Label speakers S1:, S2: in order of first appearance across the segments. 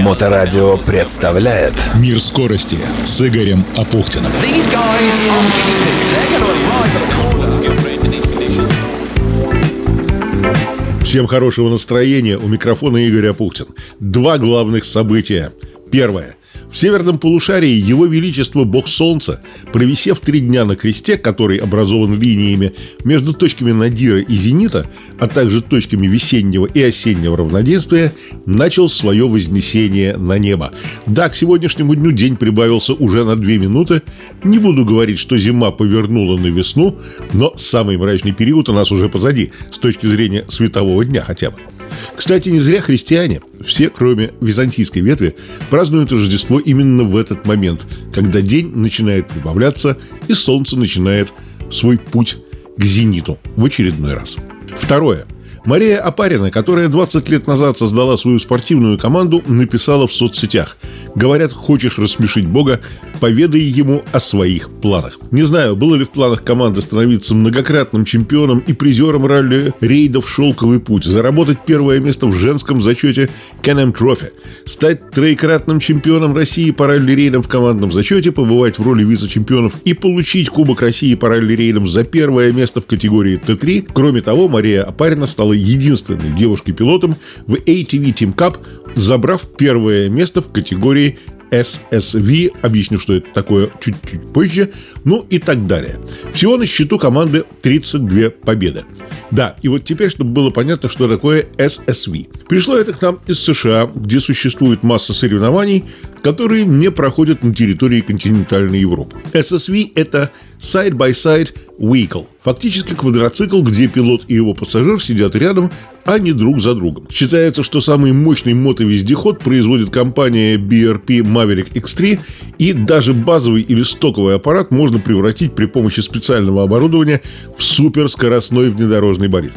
S1: Моторадио представляет
S2: Мир скорости с Игорем Апухтиным. Всем хорошего настроения. У микрофона Игорь Апухтин. Два главных события. Первое. В северном полушарии Его Величество Бог Солнца, провисев три дня на кресте, который образован линиями между точками Надира и Зенита, а также точками весеннего и осеннего равноденствия, начал свое вознесение на небо. Да, к сегодняшнему дню день прибавился уже на две минуты. Не буду говорить, что зима повернула на весну, но самый мрачный период у нас уже позади, с точки зрения светового дня хотя бы. Кстати, не зря христиане, все, кроме византийской ветви, празднуют Рождество именно в этот момент, когда день начинает прибавляться и солнце начинает свой путь к зениту в очередной раз. Второе. Мария Апарина, которая 20 лет назад создала свою спортивную команду, написала в соцсетях – Говорят, хочешь рассмешить Бога, поведай ему о своих планах. Не знаю, было ли в планах команды становиться многократным чемпионом и призером ралли рейдов «Шелковый путь», заработать первое место в женском зачете Кенем Трофи, стать троекратным чемпионом России по ралли-рейдам в командном зачете, побывать в роли вице-чемпионов и получить Кубок России по ралли-рейдам за первое место в категории Т3. Кроме того, Мария Апарина стала единственной девушкой-пилотом в ATV Team Cup, забрав первое место в категории SSV, объясню, что это такое чуть-чуть позже, ну и так далее. Всего на счету команды 32 победы. Да, и вот теперь, чтобы было понятно, что такое SSV. Пришло это к нам из США, где существует масса соревнований, которые не проходят на территории континентальной Европы. SSV – это Side-by-Side Vehicle. Фактически квадроцикл, где пилот и его пассажир сидят рядом, а не друг за другом. Считается, что самый мощный мотовездеход производит компания BRP Maverick X3, и даже базовый или стоковый аппарат можно превратить при помощи специального оборудования в суперскоростной внедорожный болид.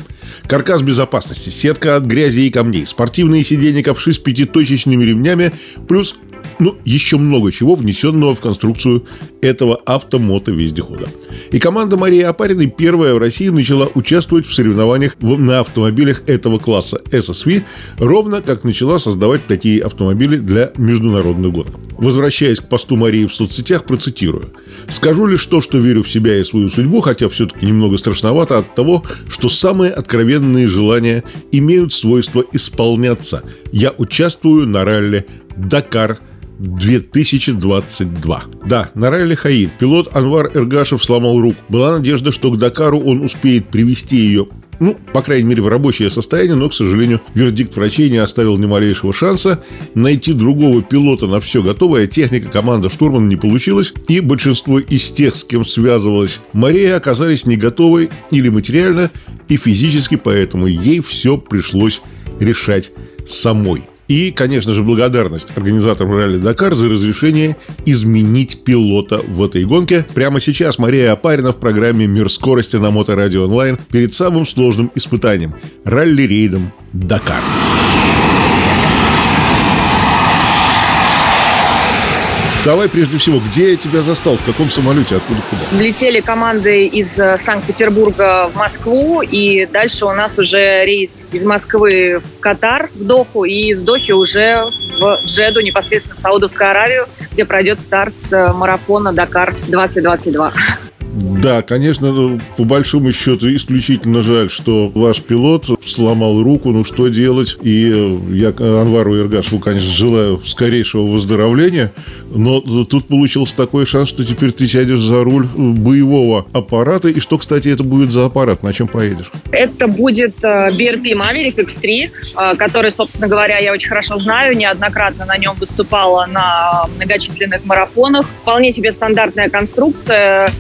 S2: Каркас безопасности, сетка от грязи и камней, спортивные сиденья ковши с пятиточечными ремнями, плюс ну, еще много чего, внесенного в конструкцию этого автомото-вездехода. И команда Марии Апариной первая в России начала участвовать в соревнованиях на автомобилях этого класса SSV, ровно как начала создавать такие автомобили для международных гонок. Возвращаясь к посту Марии в соцсетях, процитирую. «Скажу лишь то, что верю в себя и свою судьбу, хотя все-таки немного страшновато от того, что самые откровенные желания имеют свойство исполняться. Я участвую на ралли «Дакар 2022. Да, на ралли Хаид пилот Анвар Эргашев сломал руку. Была надежда, что к Дакару он успеет привести ее ну, по крайней мере, в рабочее состояние, но, к сожалению, вердикт врачей не оставил ни малейшего шанса. Найти другого пилота на все готовое техника команда штурмана не получилось, и большинство из тех, с кем связывалась Мария, оказались не готовы или материально, и физически, поэтому ей все пришлось решать самой. И, конечно же, благодарность организаторам ралли Дакар за разрешение изменить пилота в этой гонке. Прямо сейчас Мария Апарина в программе «Мир скорости» на Моторадио онлайн перед самым сложным испытанием – ралли-рейдом Дакар. Давай прежде всего, где я тебя застал, в каком самолете, откуда куда?
S3: Летели команды из э, Санкт-Петербурга в Москву, и дальше у нас уже рейс из Москвы в Катар, в Доху, и из Дохи уже в Джеду, непосредственно в Саудовскую Аравию, где пройдет старт э, марафона Дакар 2022.
S2: Да, конечно, по большому счету исключительно жаль, что ваш пилот сломал руку, ну что делать? И э, я Анвару Иргашеву, конечно, желаю скорейшего выздоровления, но тут получился такой шанс, что теперь ты сядешь за руль боевого аппарата. И что, кстати, это будет за аппарат? На чем поедешь?
S3: Это будет BRP Maverick X3, который, собственно говоря, я очень хорошо знаю, неоднократно на нем выступала на многочисленных марафонах. Вполне себе стандартная конструкция,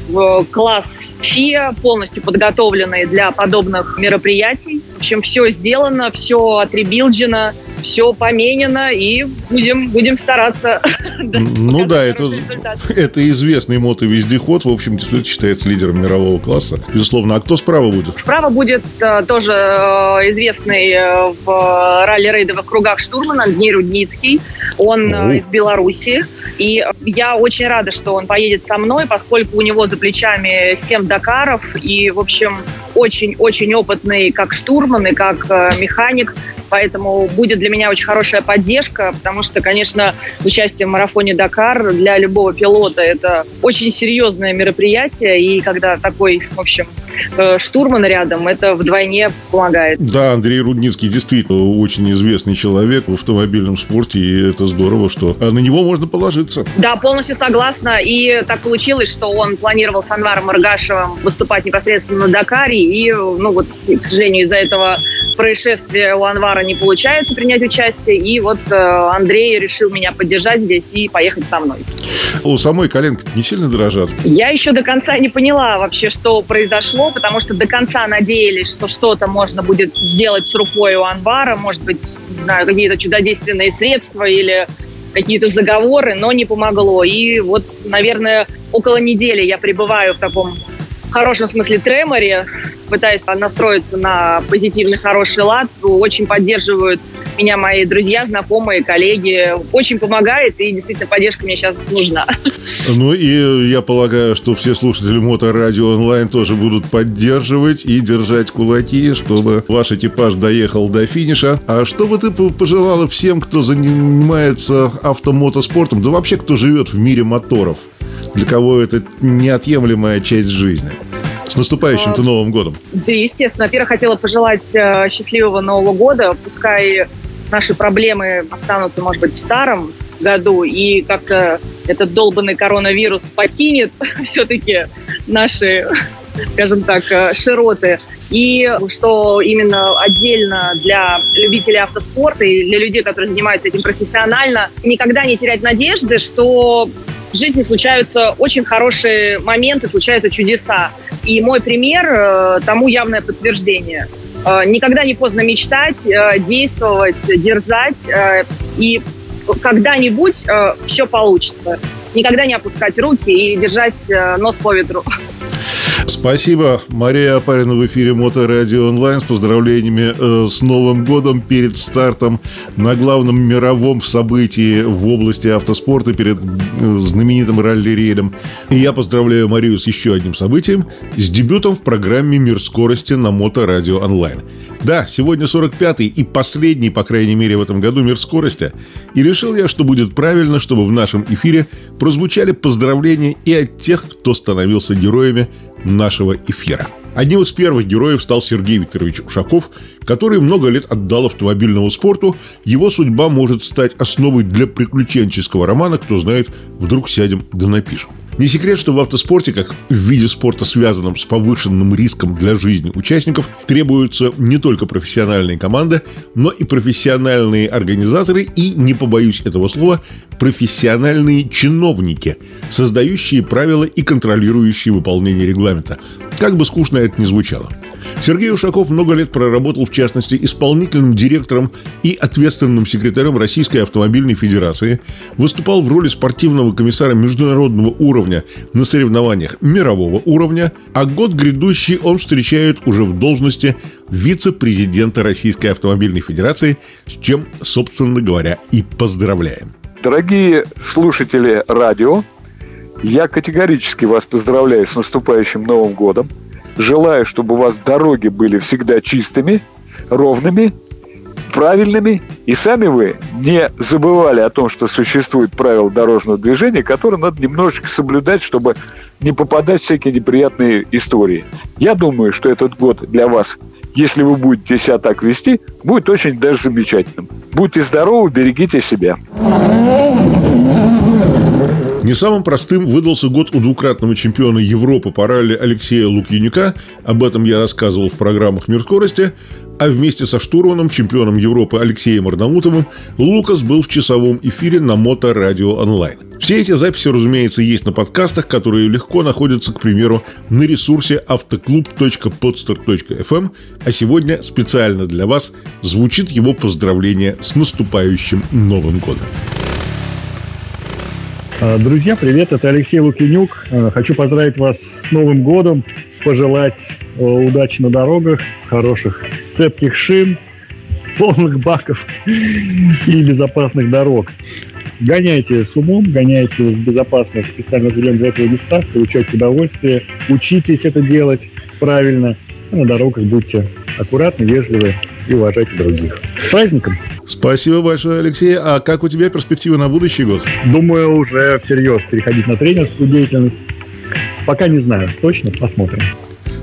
S3: класс FIA, полностью подготовленный для подобных мероприятий. В общем, все сделано, все отребилджено, все поменено, и будем, будем стараться.
S2: Ну да, это, это известный мотовездеход, в общем, считается лидером мирового класса. Безусловно. А кто справа будет?
S3: Справа будет э, тоже э, известный э, в ралли-рейдовых кругах штурман Андрей Рудницкий. Он О. из Беларуси. И я очень рада, что он поедет со мной, поскольку у него за плечами 7 Дакаров. И, в общем, очень-очень опытный как штурман и как механик поэтому будет для меня очень хорошая поддержка, потому что, конечно, участие в марафоне Дакар для любого пилота это очень серьезное мероприятие, и когда такой, в общем, э, штурман рядом, это вдвойне помогает.
S2: Да, Андрей Рудницкий действительно очень известный человек в автомобильном спорте, и это здорово, что на него можно положиться.
S3: Да, полностью согласна. И так получилось, что он планировал с Анваром Маргашевым выступать непосредственно на Дакаре, и, ну вот, к сожалению, из-за этого происшествия у Анвара не получается принять участие, и вот э, Андрей решил меня поддержать здесь и поехать со мной.
S2: У самой коленки не сильно дрожат?
S3: Я еще до конца не поняла вообще, что произошло, потому что до конца надеялись, что что-то можно будет сделать с рукой у Анвара, может быть, не знаю, какие-то чудодейственные средства или какие-то заговоры, но не помогло. И вот, наверное, около недели я пребываю в таком хорошем смысле треморе, пытаюсь настроиться на позитивный, хороший лад. Очень поддерживают меня мои друзья, знакомые, коллеги. Очень помогает, и действительно поддержка мне сейчас нужна.
S2: Ну и я полагаю, что все слушатели Моторадио онлайн тоже будут поддерживать и держать кулаки, чтобы ваш экипаж доехал до финиша. А что бы ты пожелала всем, кто занимается автомотоспортом, да вообще кто живет в мире моторов? Для кого это неотъемлемая часть жизни? С наступающим-то Новым годом.
S3: Да, естественно. Во-первых, хотела пожелать э, счастливого Нового года. Пускай наши проблемы останутся, может быть, в старом году, и как-то этот долбанный коронавирус покинет все-таки наши, скажем так, э, широты. И что именно отдельно для любителей автоспорта и для людей, которые занимаются этим профессионально, никогда не терять надежды, что в жизни случаются очень хорошие моменты, случаются чудеса. И мой пример э, тому явное подтверждение. Э, никогда не поздно мечтать, э, действовать, дерзать, и когда-нибудь все получится. Никогда не опускать руки и держать нос по ветру.
S2: Спасибо. Мария Апарина в эфире Моторадио онлайн с поздравлениями э, с Новым годом перед стартом на главном мировом событии в области автоспорта перед э, знаменитым ралли-рейдом. И я поздравляю Марию с еще одним событием, с дебютом в программе «Мир скорости» на Моторадио онлайн. Да, сегодня 45-й и последний, по крайней мере, в этом году мир скорости. И решил я, что будет правильно, чтобы в нашем эфире прозвучали поздравления и от тех, кто становился героями нашего эфира. Одним из первых героев стал Сергей Викторович Ушаков, который много лет отдал автомобильному спорту. Его судьба может стать основой для приключенческого романа «Кто знает, вдруг сядем да напишем». Не секрет, что в автоспорте, как в виде спорта, связанном с повышенным риском для жизни участников, требуются не только профессиональные команды, но и профессиональные организаторы и, не побоюсь этого слова, профессиональные чиновники, создающие правила и контролирующие выполнение регламента. Как бы скучно это ни звучало. Сергей Ушаков много лет проработал, в частности, исполнительным директором и ответственным секретарем Российской автомобильной федерации, выступал в роли спортивного комиссара международного уровня на соревнованиях мирового уровня, а год грядущий он встречает уже в должности вице-президента Российской автомобильной федерации, с чем, собственно говоря, и поздравляем.
S4: Дорогие слушатели радио, я категорически вас поздравляю с наступающим Новым годом. Желаю, чтобы у вас дороги были всегда чистыми, ровными, правильными, и сами вы не забывали о том, что существует правила дорожного движения, которые надо немножечко соблюдать, чтобы не попадать в всякие неприятные истории. Я думаю, что этот год для вас, если вы будете себя так вести, будет очень даже замечательным. Будьте здоровы, берегите себя.
S2: Не самым простым выдался год у двукратного чемпиона Европы по ралли Алексея Лукьянюка. Об этом я рассказывал в программах «Мир скорости». А вместе со штурманом, чемпионом Европы Алексеем Арнаутовым, Лукас был в часовом эфире на Мото Радио Онлайн. Все эти записи, разумеется, есть на подкастах, которые легко находятся, к примеру, на ресурсе автоклуб.podster.fm, а сегодня специально для вас звучит его поздравление с наступающим Новым годом.
S5: А, друзья, привет, это Алексей Лукинюк. А, хочу поздравить вас с Новым годом, пожелать а, удачи на дорогах, хороших цепких шин, полных баков и безопасных дорог. Гоняйте с умом, гоняйте в безопасных специально определенных для этого местах, получайте удовольствие, учитесь это делать правильно. А на дорогах будьте аккуратны, вежливы и уважайте других. С праздником!
S2: Спасибо большое, Алексей. А как у тебя перспективы на будущий год?
S5: Думаю, уже всерьез переходить на тренерскую деятельность. Пока не знаю. Точно посмотрим.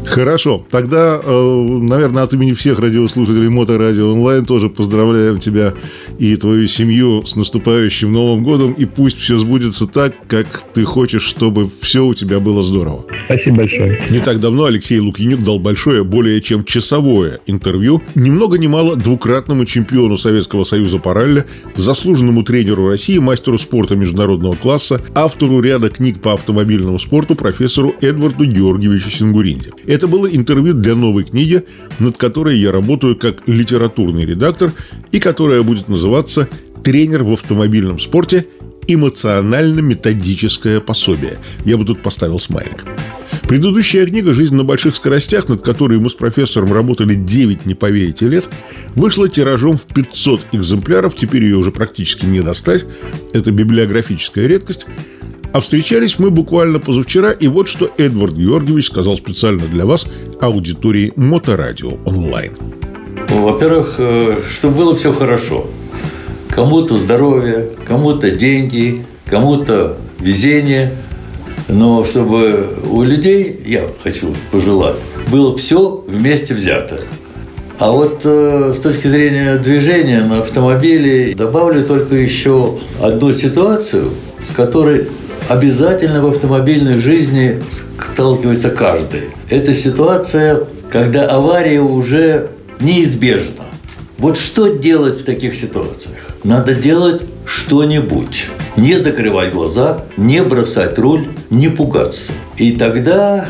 S2: Хорошо. Тогда, э, наверное, от имени всех радиослушателей Моторадио Онлайн тоже поздравляем тебя и твою семью с наступающим Новым годом. И пусть все сбудется так, как ты хочешь, чтобы все у тебя было здорово.
S5: Спасибо большое.
S2: Не так давно Алексей Лукьянюк дал большое, более чем часовое интервью ни много ни мало двукратному чемпиону Советского Союза по ралли, заслуженному тренеру России, мастеру спорта международного класса, автору ряда книг по автомобильному спорту профессору Эдварду Георгиевичу Сингуринде. Это было интервью для новой книги, над которой я работаю как литературный редактор и которая будет называться «Тренер в автомобильном спорте. Эмоционально-методическое пособие». Я бы тут поставил смайлик. Предыдущая книга «Жизнь на больших скоростях», над которой мы с профессором работали 9, не поверите, лет, вышла тиражом в 500 экземпляров, теперь ее уже практически не достать. Это библиографическая редкость. А встречались мы буквально позавчера, и вот что Эдвард Георгиевич сказал специально для вас аудитории Моторадио онлайн.
S6: Во-первых, э, чтобы было все хорошо. Кому-то здоровье, кому-то деньги, кому-то везение. Но чтобы у людей, я хочу пожелать, было все вместе взято. А вот э, с точки зрения движения на автомобиле добавлю только еще одну ситуацию, с которой обязательно в автомобильной жизни сталкивается каждый. Это ситуация, когда авария уже неизбежна. Вот что делать в таких ситуациях? Надо делать что-нибудь. Не закрывать глаза, не бросать руль, не пугаться. И тогда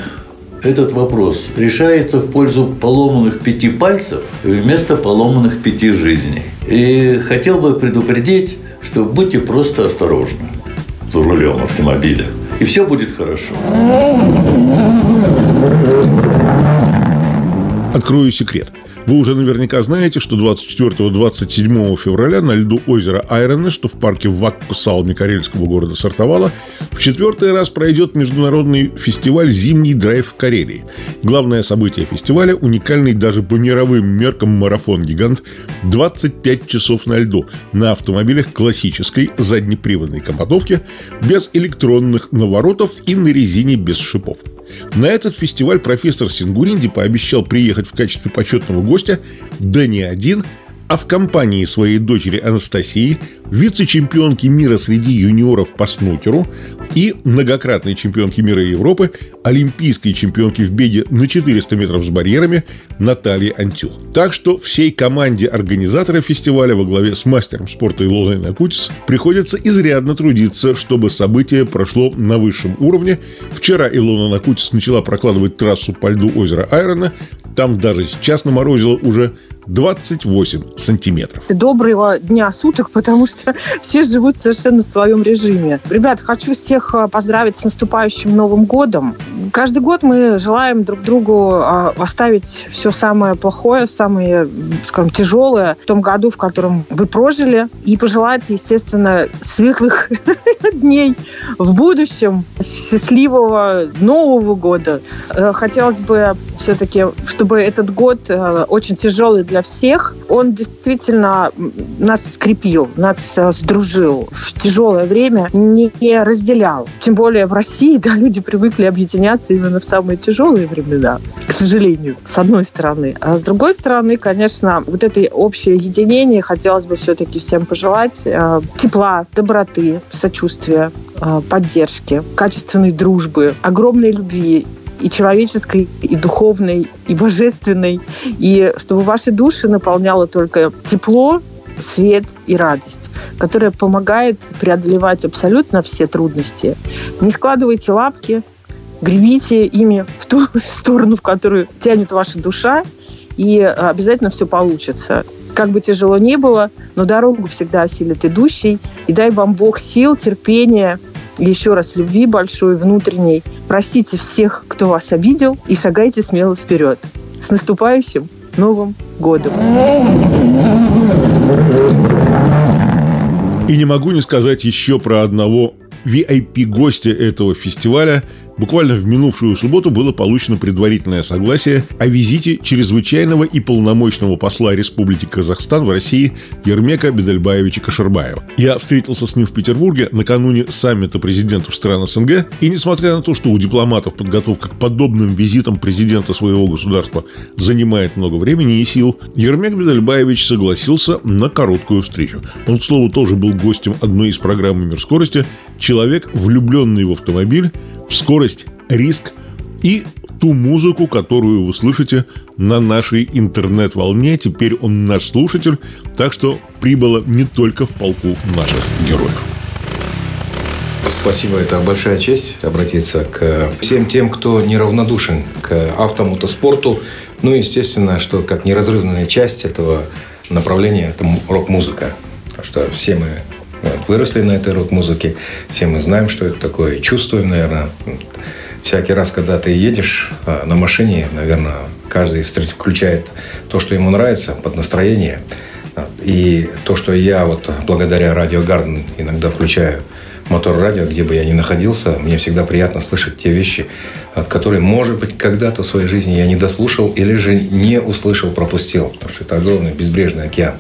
S6: этот вопрос решается в пользу поломанных пяти пальцев вместо поломанных пяти жизней. И хотел бы предупредить, что будьте просто осторожны за рулем автомобиля. И все будет хорошо.
S2: Открою секрет. Вы уже наверняка знаете, что 24-27 февраля на льду озера Айрона, что в парке Ваккусалми Карельского города Сартовала, в четвертый раз пройдет международный фестиваль «Зимний драйв в Карелии». Главное событие фестиваля – уникальный даже по мировым меркам марафон-гигант 25 часов на льду на автомобилях классической заднеприводной компотовки без электронных наворотов и на резине без шипов. На этот фестиваль профессор Сингуринди пообещал приехать в качестве почетного гостя, да не один, а в компании своей дочери Анастасии, вице-чемпионки мира среди юниоров по снукеру и многократной чемпионки мира и Европы, олимпийской чемпионки в беге на 400 метров с барьерами Натальи Антюх. Так что всей команде организатора фестиваля во главе с мастером спорта Илоной Накутис приходится изрядно трудиться, чтобы событие прошло на высшем уровне. Вчера Илона Накутис начала прокладывать трассу по льду озера Айрона. Там даже сейчас наморозило уже 28 сантиметров.
S7: Доброго дня суток, потому что все живут совершенно в своем режиме. Ребят, хочу всех а, поздравить с наступающим Новым годом. Каждый год мы желаем друг другу а, оставить все самое плохое, самое, скажем, тяжелое в том году, в котором вы прожили, и пожелать, естественно, светлых дней в будущем, счастливого Нового года. Э, хотелось бы все-таки, чтобы этот год э, очень тяжелый для всех, он действительно нас скрепил, нас э, сдружил в тяжелое время, не разделял. Тем более в России, да, люди привыкли объединяться именно в самые тяжелые времена, к сожалению, с одной стороны. А с другой стороны, конечно, вот это общее единение хотелось бы все-таки всем пожелать э, тепла, доброты, сочувствия, поддержки, качественной дружбы, огромной любви и человеческой, и духовной, и божественной, и чтобы ваши души наполняло только тепло, свет и радость, которая помогает преодолевать абсолютно все трудности. Не складывайте лапки, гребите ими в ту сторону, в которую тянет ваша душа, и обязательно все получится. Как бы тяжело ни было, но дорогу всегда осилит идущий. И дай вам Бог сил, терпения, еще раз любви большой, внутренней. Просите всех, кто вас обидел, и шагайте смело вперед. С наступающим Новым годом!
S2: И не могу не сказать еще про одного VIP-гостя этого фестиваля, Буквально в минувшую субботу было получено предварительное согласие о визите чрезвычайного и полномочного посла Республики Казахстан в России Ермека Бедельбаевича Кашербаева. Я встретился с ним в Петербурге накануне саммита президентов стран СНГ, и несмотря на то, что у дипломатов подготовка к подобным визитам президента своего государства занимает много времени и сил, Ермек Бедельбаевич согласился на короткую встречу. Он, к слову, тоже был гостем одной из программ «Мир скорости», человек, влюбленный в автомобиль, скорость, риск и ту музыку, которую вы слышите на нашей интернет-волне. Теперь он наш слушатель, так что прибыло не только в полку наших героев.
S8: Спасибо, это большая честь обратиться к всем тем, кто неравнодушен к автомотоспорту. Ну, естественно, что как неразрывная часть этого направления – это рок-музыка. Потому что все мы выросли на этой рок-музыке, все мы знаем, что это такое, чувствуем, наверное. Всякий раз, когда ты едешь а, на машине, наверное, каждый включает то, что ему нравится, под настроение. И то, что я вот благодаря Радио Гарден иногда включаю мотор радио, где бы я ни находился, мне всегда приятно слышать те вещи, от которых, может быть, когда-то в своей жизни я не дослушал или же не услышал, пропустил, потому что это огромный безбрежный океан.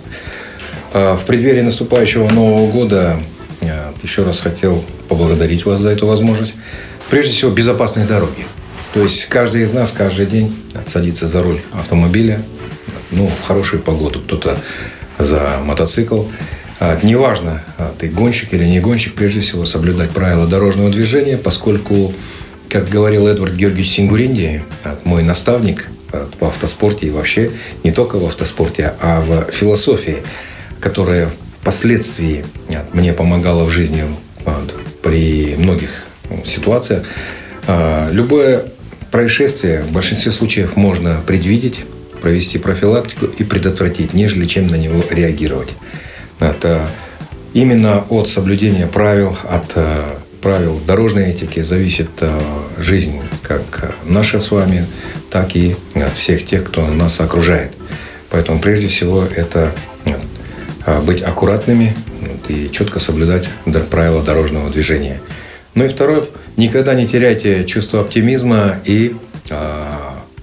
S8: А, в преддверии наступающего Нового года я еще раз хотел поблагодарить вас за эту возможность. Прежде всего, безопасные дороги. То есть каждый из нас каждый день садится за руль автомобиля, ну, в хорошую погоду, кто-то за мотоцикл. А, неважно, а, ты гонщик или не гонщик, прежде всего соблюдать правила дорожного движения, поскольку, как говорил Эдвард Георгиевич Сингуринди, мой наставник в автоспорте и вообще не только в автоспорте, а в философии – которая впоследствии мне помогала в жизни при многих ситуациях. А, любое происшествие в большинстве случаев можно предвидеть, провести профилактику и предотвратить, нежели чем на него реагировать. Это именно от соблюдения правил, от э, правил дорожной этики зависит э, жизнь как наша с вами, так и всех тех, кто нас окружает. Поэтому прежде всего это быть аккуратными и четко соблюдать правила дорожного движения. Ну и второе, никогда не теряйте чувство оптимизма и э,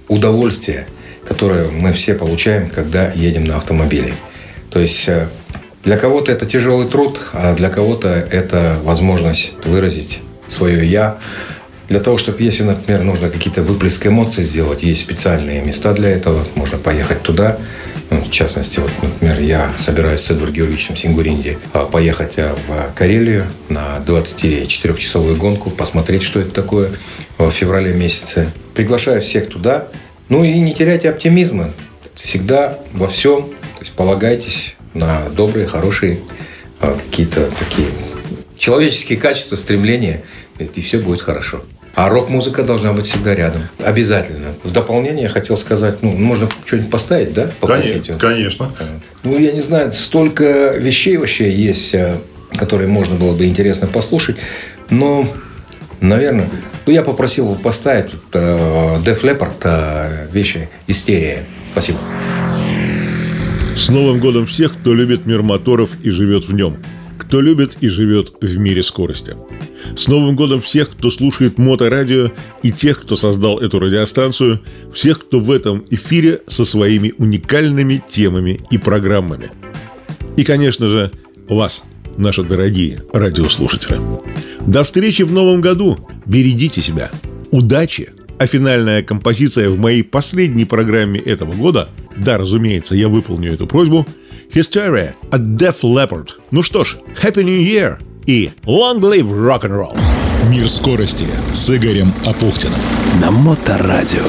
S8: удовольствия, которое мы все получаем, когда едем на автомобиле. То есть э, для кого-то это тяжелый труд, а для кого-то это возможность выразить свое «я». Для того, чтобы, если, например, нужно какие-то выплески эмоций сделать, есть специальные места для этого, можно поехать туда – в частности, вот, например, я собираюсь с Эдвардом Георгиевичем Сингуринди а, поехать а, в Карелию на 24-часовую гонку, посмотреть, что это такое в феврале месяце. Приглашаю всех туда. Ну и не теряйте оптимизма. Всегда во всем то есть полагайтесь на добрые, хорошие а, какие-то такие человеческие качества, стремления, и все будет хорошо. А рок-музыка должна быть всегда рядом. Обязательно. В дополнение я хотел сказать, ну, можно что-нибудь поставить, да?
S2: Попросить конечно, конечно.
S8: Ну, я не знаю, столько вещей вообще есть, э, которые можно было бы интересно послушать. Но, наверное, ну, я попросил его поставить э, Def Leppard э, вещи «Истерия». Спасибо.
S2: С Новым годом всех, кто любит мир моторов и живет в нем. Кто любит и живет в мире скорости. С Новым годом всех, кто слушает моторадио, и тех, кто создал эту радиостанцию, всех, кто в этом эфире со своими уникальными темами и программами. И, конечно же, вас, наши дорогие радиослушатели. До встречи в новом году. Берегите себя. Удачи! А финальная композиция в моей последней программе этого года, да, разумеется, я выполню эту просьбу, Hysteria от Def Leppard. Ну что ж, Happy New Year! и Long Live Rock and Roll.
S1: Мир скорости с Игорем Апухтиным. На Моторадио.